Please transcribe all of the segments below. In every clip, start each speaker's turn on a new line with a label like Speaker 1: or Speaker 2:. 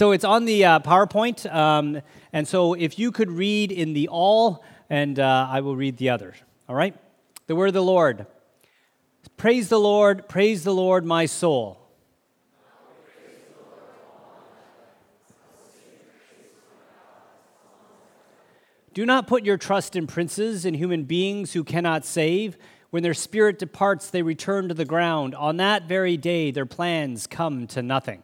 Speaker 1: So it's on the uh, PowerPoint. Um, and so if you could read in the all, and uh, I will read the others. All right? The word of the Lord. Praise the Lord, praise the Lord, my soul. Do not put your trust in princes and human beings who cannot save. When their spirit departs, they return to the ground. On that very day, their plans come to nothing.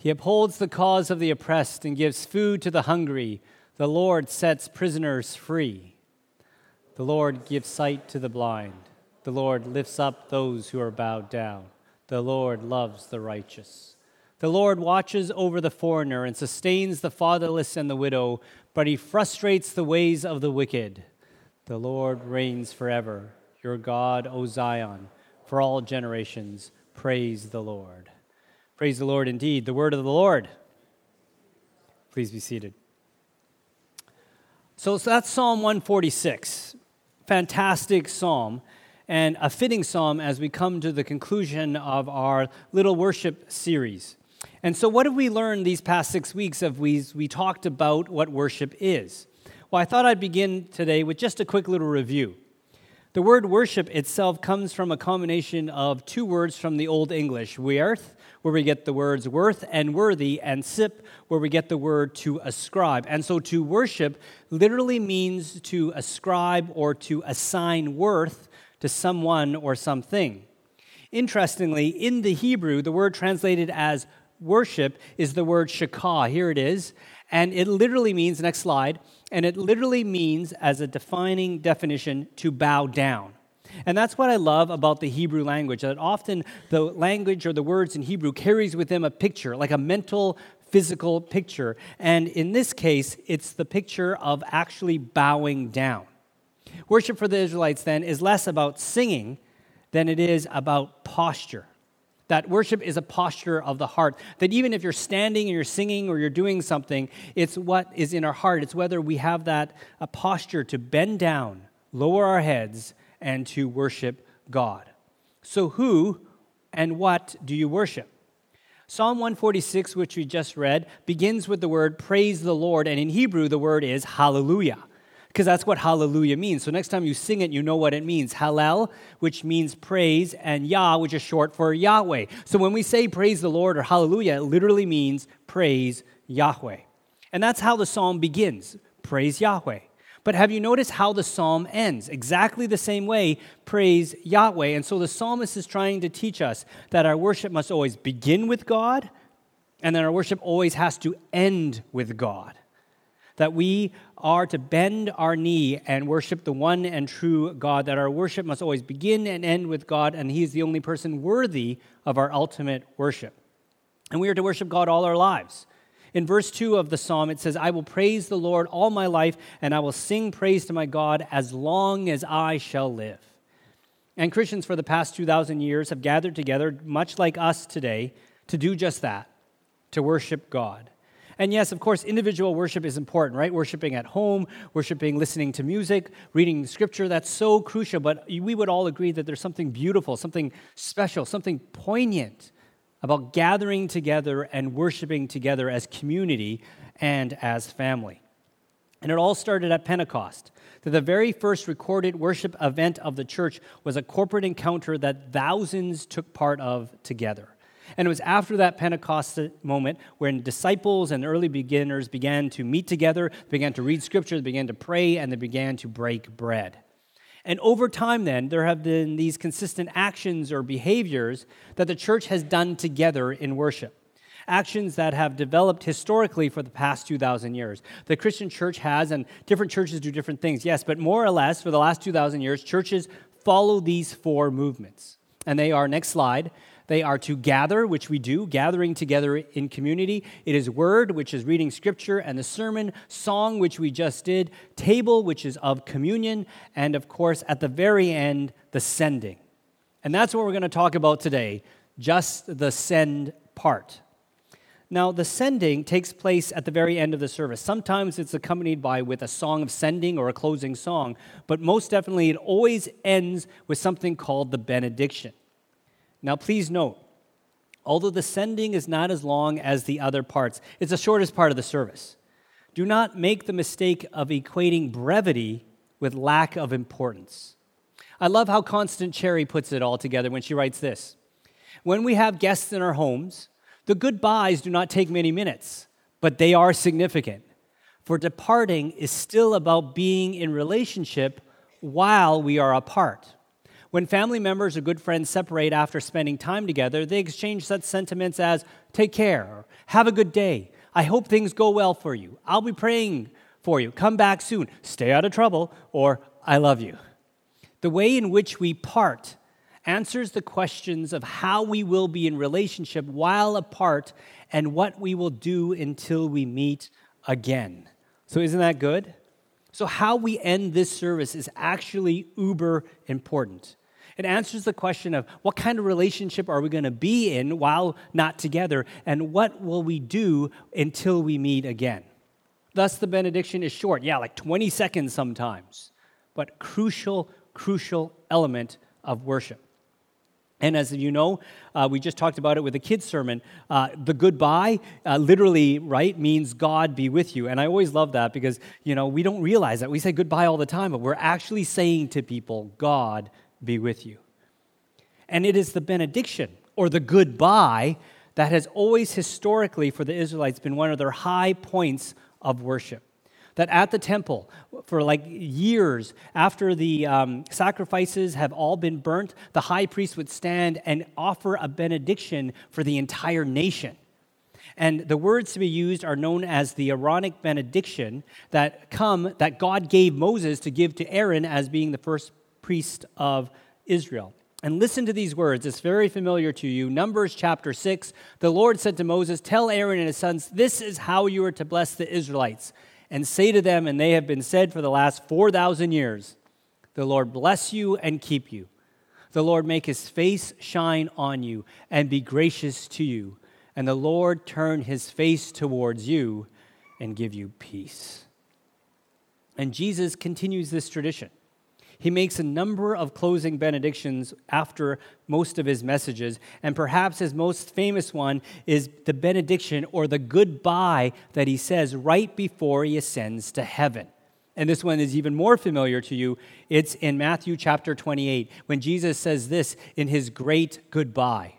Speaker 1: He upholds the cause of the oppressed and gives food to the hungry. The Lord sets prisoners free. The Lord gives sight to the blind. The Lord lifts up those who are bowed down. The Lord loves the righteous. The Lord watches over the foreigner and sustains the fatherless and the widow, but he frustrates the ways of the wicked. The Lord reigns forever. Your God, O Zion, for all generations. Praise the Lord. Praise the Lord indeed. The word of the Lord. Please be seated. So, that's Psalm 146. Fantastic psalm and a fitting psalm as we come to the conclusion of our little worship series. And so, what have we learned these past six weeks of we, we talked about what worship is? Well, I thought I'd begin today with just a quick little review. The word worship itself comes from a combination of two words from the Old English, werth where we get the words worth and worthy, and sip, where we get the word to ascribe. And so to worship literally means to ascribe or to assign worth to someone or something. Interestingly, in the Hebrew, the word translated as worship is the word shakah. Here it is. And it literally means, next slide, and it literally means, as a defining definition, to bow down. And that's what I love about the Hebrew language, that often the language or the words in Hebrew carries with them a picture, like a mental, physical picture. And in this case, it's the picture of actually bowing down. Worship for the Israelites then is less about singing than it is about posture. That worship is a posture of the heart. That even if you're standing and you're singing or you're doing something, it's what is in our heart. It's whether we have that a posture to bend down, lower our heads, and to worship God. So, who and what do you worship? Psalm 146, which we just read, begins with the word praise the Lord, and in Hebrew, the word is hallelujah, because that's what hallelujah means. So, next time you sing it, you know what it means. Hallel, which means praise, and Yah, which is short for Yahweh. So, when we say praise the Lord or hallelujah, it literally means praise Yahweh. And that's how the psalm begins praise Yahweh. But have you noticed how the psalm ends? Exactly the same way, praise Yahweh. And so the psalmist is trying to teach us that our worship must always begin with God, and that our worship always has to end with God. That we are to bend our knee and worship the one and true God, that our worship must always begin and end with God, and He is the only person worthy of our ultimate worship. And we are to worship God all our lives. In verse 2 of the psalm, it says, I will praise the Lord all my life, and I will sing praise to my God as long as I shall live. And Christians for the past 2,000 years have gathered together, much like us today, to do just that, to worship God. And yes, of course, individual worship is important, right? Worshiping at home, worshiping, listening to music, reading scripture, that's so crucial. But we would all agree that there's something beautiful, something special, something poignant about gathering together and worshiping together as community and as family. And it all started at Pentecost. That the very first recorded worship event of the church was a corporate encounter that thousands took part of together. And it was after that Pentecost moment when disciples and early beginners began to meet together, began to read scripture, they began to pray, and they began to break bread. And over time, then, there have been these consistent actions or behaviors that the church has done together in worship. Actions that have developed historically for the past 2,000 years. The Christian church has, and different churches do different things, yes, but more or less for the last 2,000 years, churches follow these four movements. And they are, next slide, they are to gather, which we do, gathering together in community. It is word, which is reading scripture and the sermon, song, which we just did, table, which is of communion, and of course, at the very end, the sending. And that's what we're going to talk about today, just the send part. Now, the sending takes place at the very end of the service. Sometimes it's accompanied by with a song of sending or a closing song, but most definitely it always ends with something called the benediction. Now, please note, although the sending is not as long as the other parts, it's the shortest part of the service. Do not make the mistake of equating brevity with lack of importance. I love how Constance Cherry puts it all together when she writes this When we have guests in our homes, the goodbyes do not take many minutes, but they are significant. For departing is still about being in relationship while we are apart. When family members or good friends separate after spending time together, they exchange such sentiments as, take care, or have a good day, I hope things go well for you, I'll be praying for you, come back soon, stay out of trouble, or I love you. The way in which we part answers the questions of how we will be in relationship while apart and what we will do until we meet again. So, isn't that good? So, how we end this service is actually uber important. It answers the question of what kind of relationship are we going to be in while not together, and what will we do until we meet again. Thus, the benediction is short, yeah, like 20 seconds sometimes, but crucial, crucial element of worship. And as you know, uh, we just talked about it with the kids' sermon. Uh, the goodbye, uh, literally, right, means God be with you. And I always love that because, you know, we don't realize that. We say goodbye all the time, but we're actually saying to people, God be with you. And it is the benediction or the goodbye that has always historically, for the Israelites, been one of their high points of worship that at the temple, for like years after the um, sacrifices have all been burnt, the high priest would stand and offer a benediction for the entire nation. And the words to be used are known as the Aaronic benediction that come that God gave Moses to give to Aaron as being the first priest of Israel. And listen to these words. It's very familiar to you. Numbers chapter 6. The Lord said to Moses, Tell Aaron and his sons, this is how you are to bless the Israelites and say to them, and they have been said for the last 4,000 years, The Lord bless you and keep you. The Lord make his face shine on you and be gracious to you. And the Lord turn his face towards you and give you peace. And Jesus continues this tradition. He makes a number of closing benedictions after most of his messages, and perhaps his most famous one is the benediction or the goodbye that he says right before he ascends to heaven. And this one is even more familiar to you. It's in Matthew chapter 28 when Jesus says this in his great goodbye.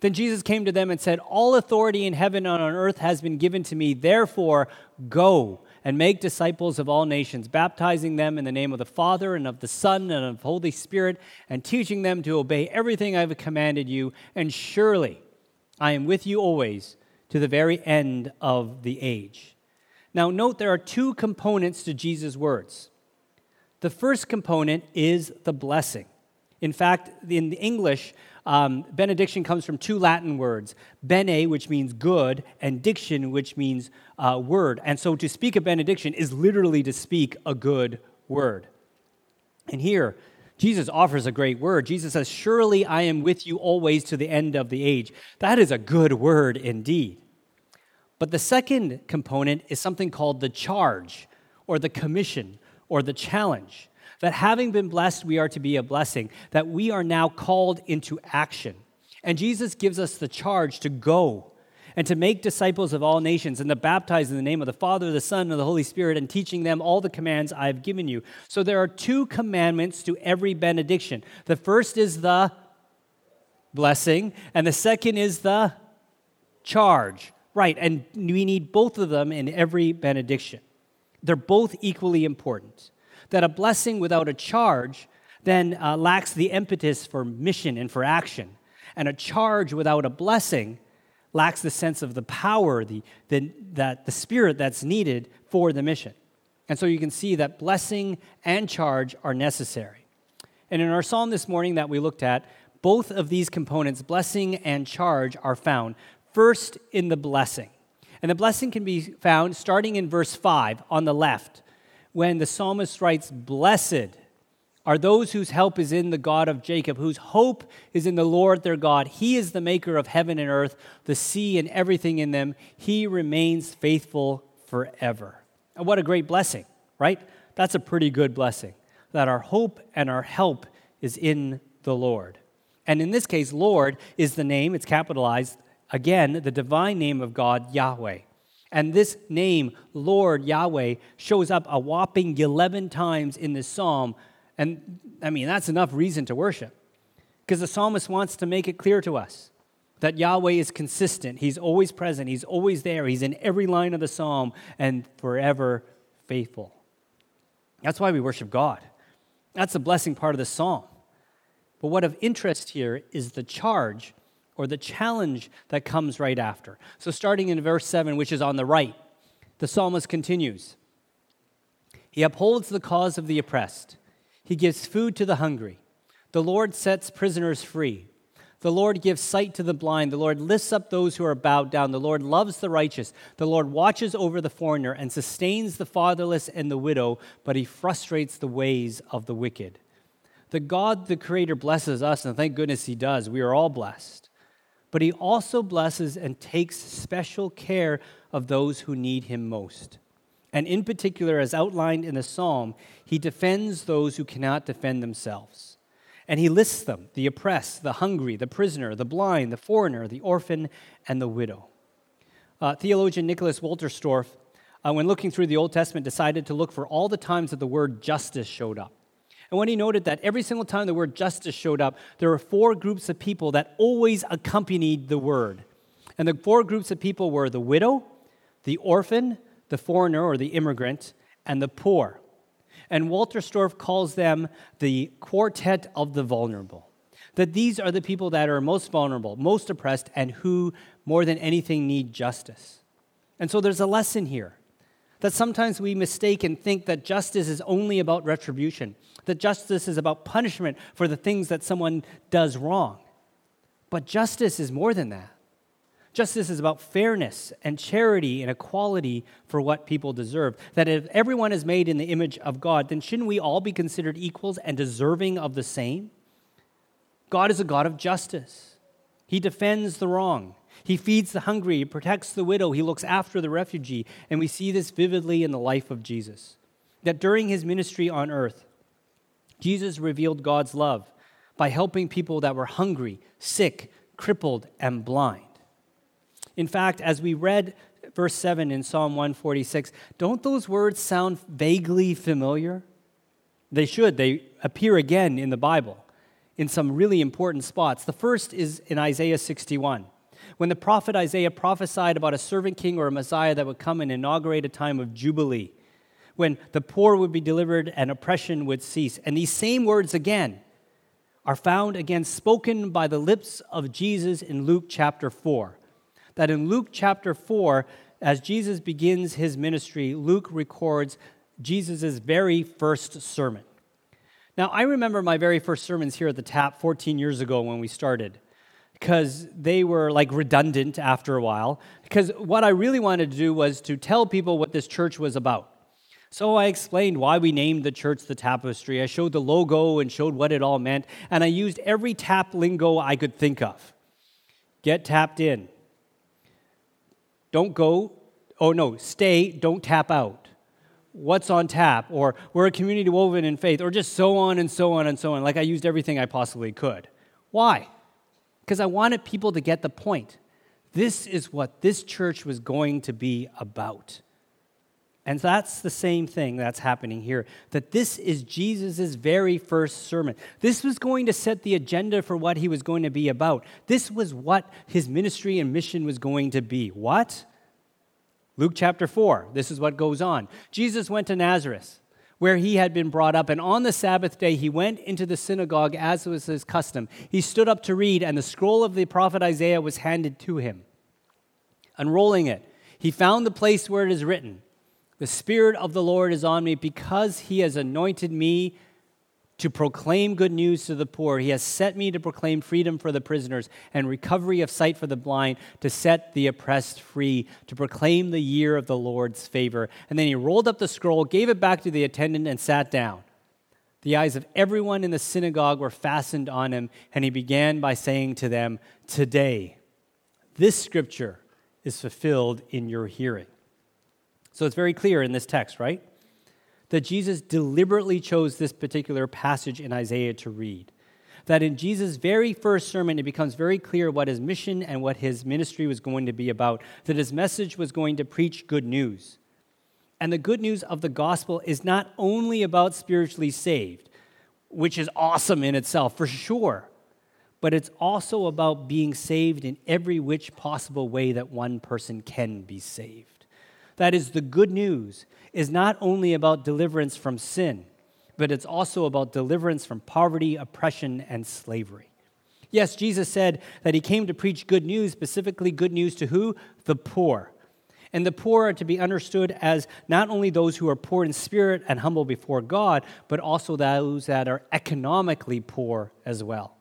Speaker 1: Then Jesus came to them and said, All authority in heaven and on earth has been given to me. Therefore, go and make disciples of all nations, baptizing them in the name of the Father and of the Son and of the Holy Spirit, and teaching them to obey everything I have commanded you. And surely I am with you always to the very end of the age. Now, note there are two components to Jesus' words. The first component is the blessing. In fact, in the English, um, benediction comes from two Latin words bene, which means good, and diction, which means uh, word. And so to speak a benediction is literally to speak a good word. And here, Jesus offers a great word. Jesus says, Surely I am with you always to the end of the age. That is a good word indeed. But the second component is something called the charge, or the commission, or the challenge that having been blessed, we are to be a blessing, that we are now called into action. And Jesus gives us the charge to go and to make disciples of all nations and to baptize in the name of the Father, the Son, and the Holy Spirit, and teaching them all the commands I have given you. So there are two commandments to every benediction. The first is the blessing, and the second is the charge. Right, and we need both of them in every benediction. They're both equally important that a blessing without a charge then uh, lacks the impetus for mission and for action. And a charge without a blessing lacks the sense of the power, the, the, that, the spirit that's needed for the mission. And so you can see that blessing and charge are necessary. And in our psalm this morning that we looked at, both of these components, blessing and charge, are found first in the blessing. And the blessing can be found starting in verse 5 on the left when the psalmist writes, Blessed are those whose help is in the God of Jacob, whose hope is in the Lord their God. He is the maker of heaven and earth, the sea and everything in them. He remains faithful forever. And what a great blessing, right? That's a pretty good blessing that our hope and our help is in the Lord. And in this case, Lord is the name, it's capitalized, again, the divine name of God, Yahweh. And this name, Lord Yahweh, shows up a whopping 11 times in this psalm. And I mean, that's enough reason to worship. Because the psalmist wants to make it clear to us that Yahweh is consistent. He's always present, He's always there. He's in every line of the psalm and forever faithful. That's why we worship God. That's the blessing part of the psalm. But what of interest here is the charge or the challenge that comes right after. So, starting in verse 7, which is on the right, the psalmist continues He upholds the cause of the oppressed, He gives food to the hungry. The Lord sets prisoners free. The Lord gives sight to the blind. The Lord lifts up those who are bowed down. The Lord loves the righteous. The Lord watches over the foreigner and sustains the fatherless and the widow, but he frustrates the ways of the wicked. The God, the Creator, blesses us, and thank goodness He does. We are all blessed but he also blesses and takes special care of those who need him most. And in particular, as outlined in the psalm, he defends those who cannot defend themselves. And he lists them the oppressed, the hungry, the prisoner, the blind, the foreigner, the orphan, and the widow. Uh, theologian Nicholas Wolterstorff, uh, when looking through the Old Testament, decided to look for all the times that the word justice showed up. And when he noted that every single time the word justice showed up, there were four groups of people that always accompanied the word. And the four groups of people were the widow, the orphan, the foreigner or the immigrant, and the poor. And Wolterstorff calls them the quartet of the vulnerable. That these are the people that are most vulnerable, most oppressed, and who, more than anything, need justice. And so there's a lesson here that sometimes we mistake and think that justice is only about retribution that justice is about punishment for the things that someone does wrong. But justice is more than that. Justice is about fairness and charity and equality for what people deserve. That if everyone is made in the image of God, then shouldn't we all be considered equals and deserving of the same? God is a God of justice. He defends the wrong. He feeds the hungry. He protects the widow. He looks after the refugee. And we see this vividly in the life of Jesus. That during his ministry on earth, Jesus revealed God's love by helping people that were hungry, sick, crippled, and blind. In fact, as we read verse 7 in Psalm 146, don't those words sound vaguely familiar? They should. They appear again in the Bible in some really important spots. The first is in Isaiah 61. When the prophet Isaiah prophesied about a servant king or a Messiah that would come and inaugurate a time of jubilee when the poor would be delivered and oppression would cease. And these same words again are found again spoken by the lips of Jesus in Luke chapter 4. That in Luke chapter 4, as Jesus begins his ministry, Luke records Jesus' very first sermon. Now, I remember my very first sermons here at the TAP 14 years ago when we started because they were like redundant after a while. Because what I really wanted to do was to tell people what this church was about. So I explained why we named the church the Tapestry. I showed the logo and showed what it all meant, and I used every tap lingo I could think of. Get tapped in. Don't go, oh no, stay, don't tap out. What's on tap? Or we're a community woven in faith, or just so on and so on and so on. Like I used everything I possibly could. Why? Because I wanted people to get the point. This is what this church was going to be about. And that's the same thing that's happening here. That this is Jesus' very first sermon. This was going to set the agenda for what he was going to be about. This was what his ministry and mission was going to be. What? Luke chapter 4. This is what goes on. Jesus went to Nazareth, where he had been brought up, and on the Sabbath day he went into the synagogue as was his custom. He stood up to read, and the scroll of the prophet Isaiah was handed to him. Unrolling it, he found the place where it is written. The Spirit of the Lord is on me because He has anointed me to proclaim good news to the poor. He has set me to proclaim freedom for the prisoners and recovery of sight for the blind, to set the oppressed free, to proclaim the year of the Lord's favor. And then he rolled up the scroll, gave it back to the attendant, and sat down. The eyes of everyone in the synagogue were fastened on him, and he began by saying to them, Today, this scripture is fulfilled in your hearing. So it's very clear in this text, right? That Jesus deliberately chose this particular passage in Isaiah to read. That in Jesus' very first sermon, it becomes very clear what his mission and what his ministry was going to be about. That his message was going to preach good news. And the good news of the gospel is not only about spiritually saved, which is awesome in itself, for sure, but it's also about being saved in every which possible way that one person can be saved. That is, the good news is not only about deliverance from sin, but it's also about deliverance from poverty, oppression, and slavery. Yes, Jesus said that he came to preach good news, specifically good news to who? The poor. And the poor are to be understood as not only those who are poor in spirit and humble before God, but also those that are economically poor as well.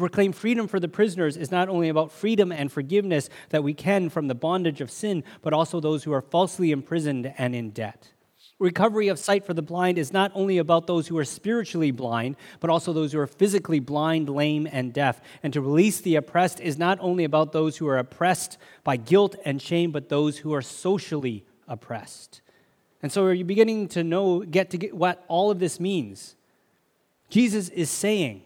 Speaker 1: Proclaim freedom for the prisoners is not only about freedom and forgiveness that we can from the bondage of sin, but also those who are falsely imprisoned and in debt. Recovery of sight for the blind is not only about those who are spiritually blind, but also those who are physically blind, lame, and deaf. And to release the oppressed is not only about those who are oppressed by guilt and shame, but those who are socially oppressed. And so are you beginning to know, get to get what all of this means? Jesus is saying,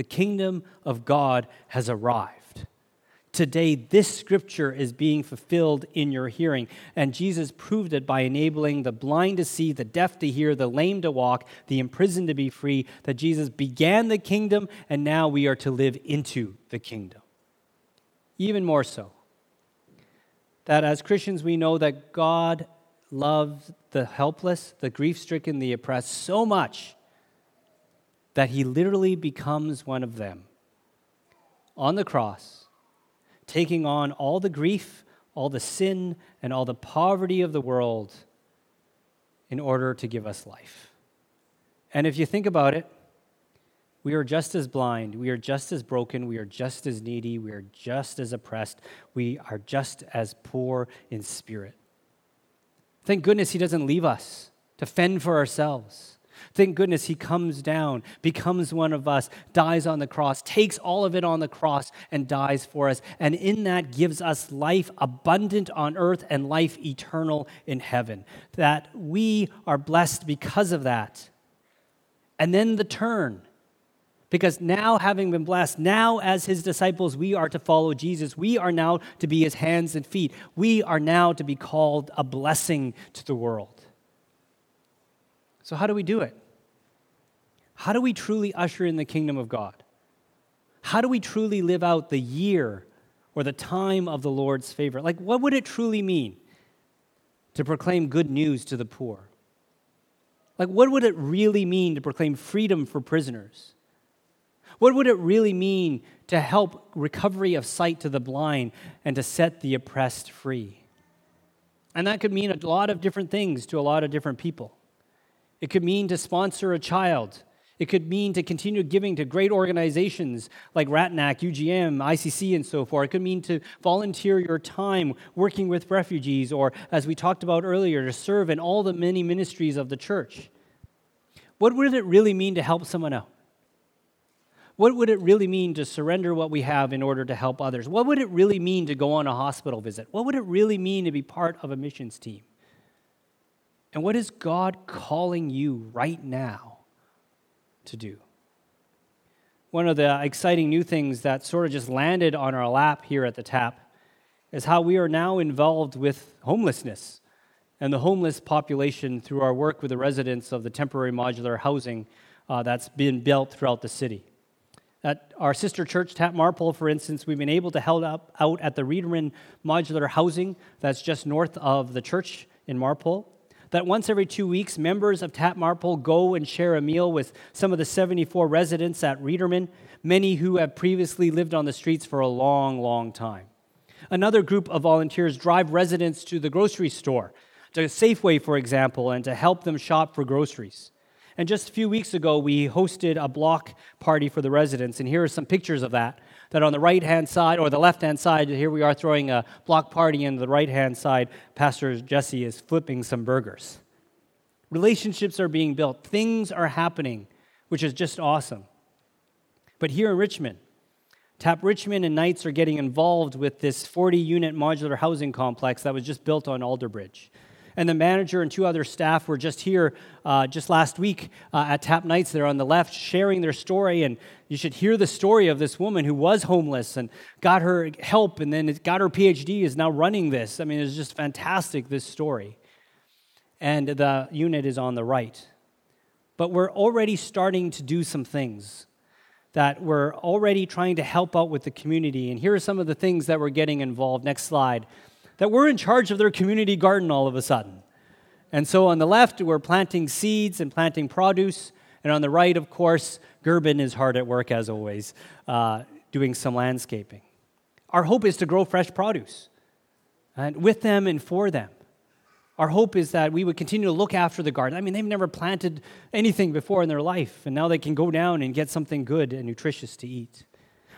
Speaker 1: the kingdom of God has arrived. Today, this scripture is being fulfilled in your hearing. And Jesus proved it by enabling the blind to see, the deaf to hear, the lame to walk, the imprisoned to be free. That Jesus began the kingdom, and now we are to live into the kingdom. Even more so, that as Christians, we know that God loves the helpless, the grief stricken, the oppressed so much that he literally becomes one of them on the cross taking on all the grief, all the sin, and all the poverty of the world in order to give us life. And if you think about it, we are just as blind, we are just as broken, we are just as needy, we are just as oppressed, we are just as poor in spirit. Thank goodness He doesn't leave us to fend for ourselves. Thank goodness he comes down, becomes one of us, dies on the cross, takes all of it on the cross, and dies for us. And in that gives us life abundant on earth and life eternal in heaven. That we are blessed because of that. And then the turn. Because now, having been blessed, now as his disciples, we are to follow Jesus. We are now to be his hands and feet. We are now to be called a blessing to the world. So, how do we do it? How do we truly usher in the kingdom of God? How do we truly live out the year or the time of the Lord's favor? Like, what would it truly mean to proclaim good news to the poor? Like, what would it really mean to proclaim freedom for prisoners? What would it really mean to help recovery of sight to the blind and to set the oppressed free? And that could mean a lot of different things to a lot of different people. It could mean to sponsor a child. It could mean to continue giving to great organizations like RATNAC, UGM, ICC, and so forth. It could mean to volunteer your time working with refugees, or as we talked about earlier, to serve in all the many ministries of the church. What would it really mean to help someone out? What would it really mean to surrender what we have in order to help others? What would it really mean to go on a hospital visit? What would it really mean to be part of a missions team? And what is God calling you right now to do? One of the exciting new things that sort of just landed on our lap here at the TAP is how we are now involved with homelessness and the homeless population through our work with the residents of the temporary modular housing uh, that's been built throughout the city. At our sister church, Tap Marpole, for instance, we've been able to help out at the Reederman modular housing that's just north of the church in Marpole that once every two weeks, members of Tap Marpole go and share a meal with some of the 74 residents at Reederman, many who have previously lived on the streets for a long, long time. Another group of volunteers drive residents to the grocery store, to Safeway, for example, and to help them shop for groceries. And just a few weeks ago, we hosted a block party for the residents, and here are some pictures of that that on the right hand side or the left hand side, here we are throwing a block party, and the right hand side, Pastor Jesse is flipping some burgers. Relationships are being built, things are happening, which is just awesome. But here in Richmond, Tap Richmond and Knights are getting involved with this 40 unit modular housing complex that was just built on Alderbridge. And the manager and two other staff were just here uh, just last week uh, at Tap Knights there on the left, sharing their story. And you should hear the story of this woman who was homeless and got her help and then got her PhD, is now running this. I mean, it's just fantastic, this story. And the unit is on the right. But we're already starting to do some things that we're already trying to help out with the community. And here are some of the things that we're getting involved. Next slide. That we're in charge of their community garden all of a sudden. And so on the left, we're planting seeds and planting produce. And on the right, of course, Gerben is hard at work as always, uh, doing some landscaping. Our hope is to grow fresh produce and with them and for them our hope is that we would continue to look after the garden. I mean, they've never planted anything before in their life, and now they can go down and get something good and nutritious to eat.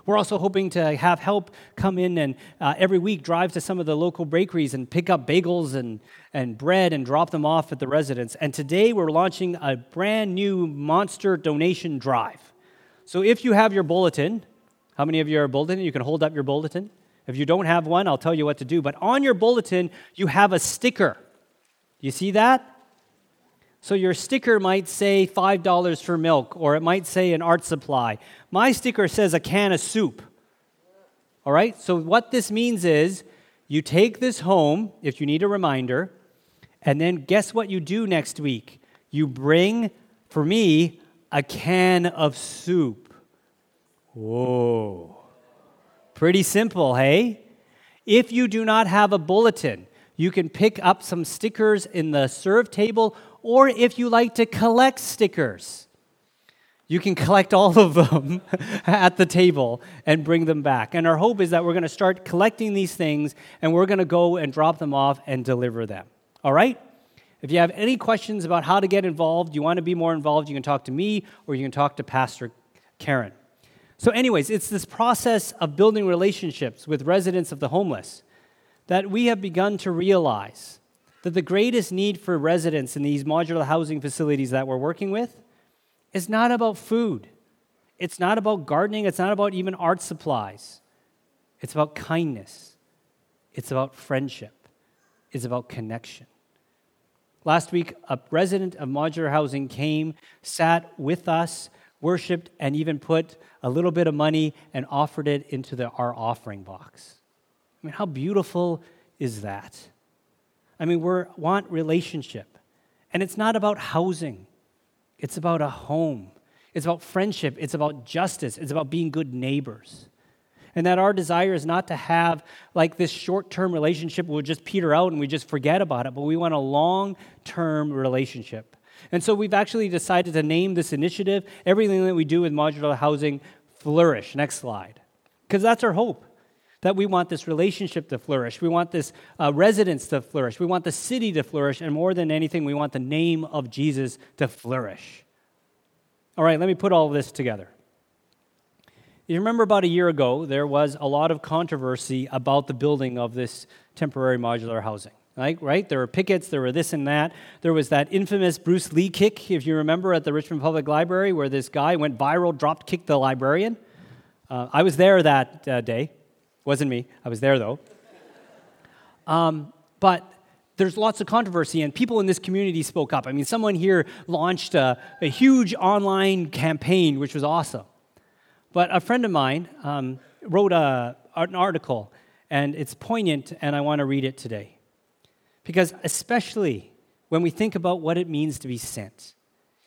Speaker 1: We're also hoping to have help come in and uh, every week drive to some of the local bakeries and pick up bagels and, and bread and drop them off at the residence. And today we're launching a brand new monster donation drive. So if you have your bulletin, how many of you are bulletin? You can hold up your bulletin. If you don't have one, I'll tell you what to do. But on your bulletin, you have a sticker you see that? So your sticker might say $5 for milk, or it might say an art supply. My sticker says a can of soup. All right? So what this means is you take this home, if you need a reminder, and then guess what you do next week? You bring, for me, a can of soup. Whoa. Pretty simple, hey? If you do not have a bulletin, you can pick up some stickers in the serve table, or if you like to collect stickers, you can collect all of them at the table and bring them back. And our hope is that we're going to start collecting these things and we're going to go and drop them off and deliver them. All right? If you have any questions about how to get involved, you want to be more involved, you can talk to me or you can talk to Pastor Karen. So, anyways, it's this process of building relationships with residents of the homeless that we have begun to realize that the greatest need for residents in these modular housing facilities that we're working with is not about food. It's not about gardening. It's not about even art supplies. It's about kindness. It's about friendship. It's about connection. Last week, a resident of modular housing came, sat with us, worshiped, and even put a little bit of money and offered it into the, our offering box. I mean, how beautiful is that? I mean, we want relationship. And it's not about housing, it's about a home. It's about friendship. It's about justice. It's about being good neighbors. And that our desire is not to have like this short term relationship where we just peter out and we just forget about it, but we want a long term relationship. And so we've actually decided to name this initiative, everything that we do with modular housing, Flourish. Next slide. Because that's our hope that we want this relationship to flourish. We want this uh, residence to flourish. We want the city to flourish. And more than anything, we want the name of Jesus to flourish. All right, let me put all this together. You remember about a year ago, there was a lot of controversy about the building of this temporary modular housing. Right, right? There were pickets, there were this and that. There was that infamous Bruce Lee kick, if you remember, at the Richmond Public Library, where this guy went viral, dropped kicked the librarian. Uh, I was there that uh, day. Wasn't me. I was there though. Um, but there's lots of controversy, and people in this community spoke up. I mean, someone here launched a, a huge online campaign, which was awesome. But a friend of mine um, wrote a, an article, and it's poignant, and I want to read it today. Because, especially when we think about what it means to be sent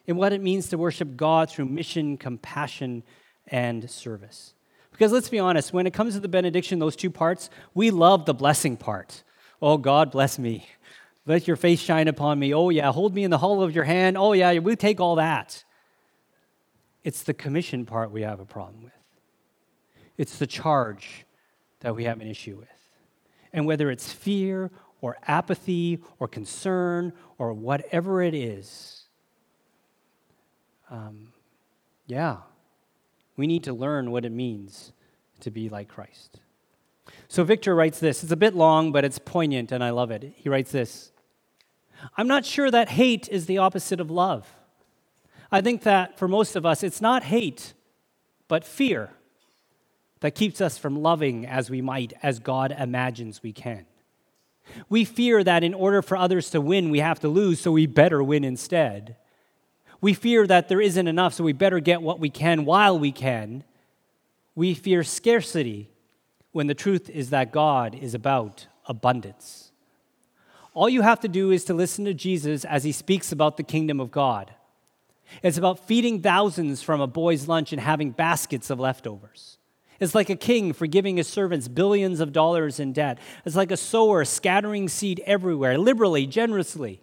Speaker 1: and what it means to worship God through mission, compassion, and service. Because let's be honest, when it comes to the benediction, those two parts, we love the blessing part. Oh, God, bless me. Let your face shine upon me. Oh, yeah, hold me in the hollow of your hand. Oh, yeah, we take all that. It's the commission part we have a problem with. It's the charge that we have an issue with. And whether it's fear or apathy or concern or whatever it is, um, yeah, we need to learn what it means to be like Christ. So Victor writes this. It's a bit long, but it's poignant, and I love it. He writes this I'm not sure that hate is the opposite of love. I think that for most of us, it's not hate, but fear that keeps us from loving as we might, as God imagines we can. We fear that in order for others to win, we have to lose, so we better win instead. We fear that there isn't enough, so we better get what we can while we can. We fear scarcity when the truth is that God is about abundance. All you have to do is to listen to Jesus as he speaks about the kingdom of God. It's about feeding thousands from a boy's lunch and having baskets of leftovers. It's like a king forgiving his servants billions of dollars in debt. It's like a sower scattering seed everywhere, liberally, generously.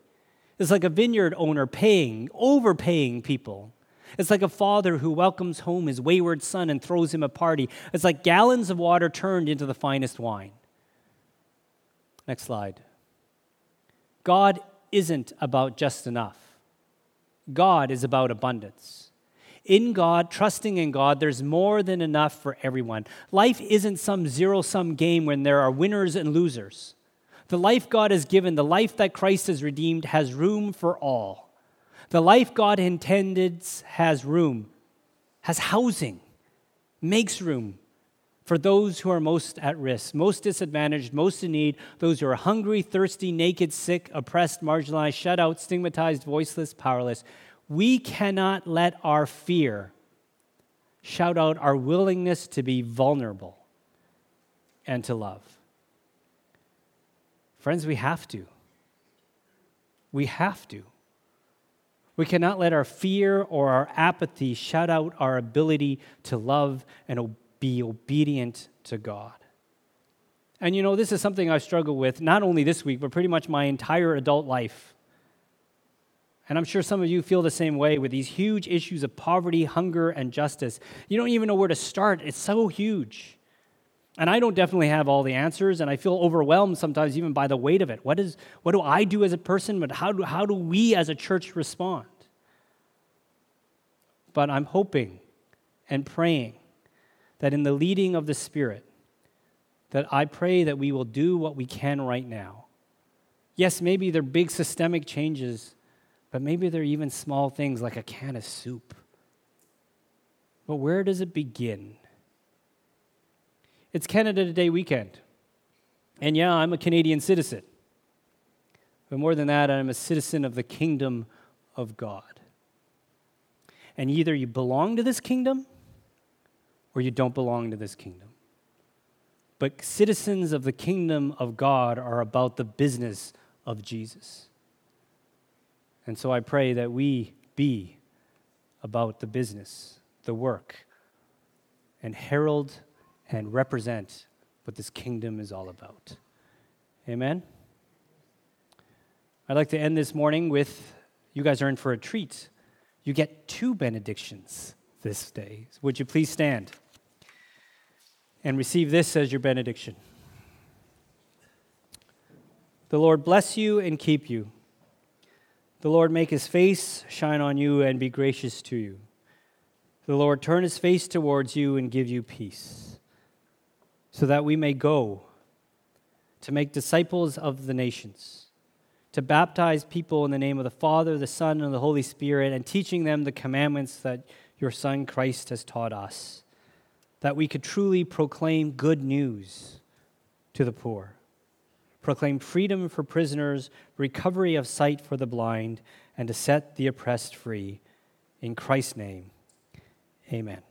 Speaker 1: It's like a vineyard owner paying, overpaying people. It's like a father who welcomes home his wayward son and throws him a party. It's like gallons of water turned into the finest wine. Next slide. God isn't about just enough, God is about abundance. In God, trusting in God, there's more than enough for everyone. Life isn't some zero sum game when there are winners and losers. The life God has given, the life that Christ has redeemed, has room for all. The life God intended has room, has housing, makes room for those who are most at risk, most disadvantaged, most in need, those who are hungry, thirsty, naked, sick, oppressed, marginalized, shut out, stigmatized, voiceless, powerless. We cannot let our fear shout out our willingness to be vulnerable and to love. Friends, we have to. We have to. We cannot let our fear or our apathy shut out our ability to love and be obedient to God. And you know, this is something I've struggled with not only this week, but pretty much my entire adult life. And I'm sure some of you feel the same way with these huge issues of poverty, hunger, and justice. You don't even know where to start, it's so huge. And I don't definitely have all the answers, and I feel overwhelmed sometimes even by the weight of it. What, is, what do I do as a person, but how do, how do we as a church respond? But I'm hoping and praying that in the leading of the Spirit, that I pray that we will do what we can right now. Yes, maybe they're big systemic changes but maybe they're even small things like a can of soup. But where does it begin? It's Canada Day weekend. And yeah, I'm a Canadian citizen. But more than that, I'm a citizen of the kingdom of God. And either you belong to this kingdom or you don't belong to this kingdom. But citizens of the kingdom of God are about the business of Jesus. And so I pray that we be about the business, the work, and herald and represent what this kingdom is all about. Amen? I'd like to end this morning with you guys are in for a treat. You get two benedictions this day. Would you please stand and receive this as your benediction? The Lord bless you and keep you. The Lord make his face shine on you and be gracious to you. The Lord turn his face towards you and give you peace, so that we may go to make disciples of the nations, to baptize people in the name of the Father, the Son, and the Holy Spirit, and teaching them the commandments that your Son Christ has taught us, that we could truly proclaim good news to the poor proclaim freedom for prisoners, recovery of sight for the blind, and to set the oppressed free. In Christ's name, amen.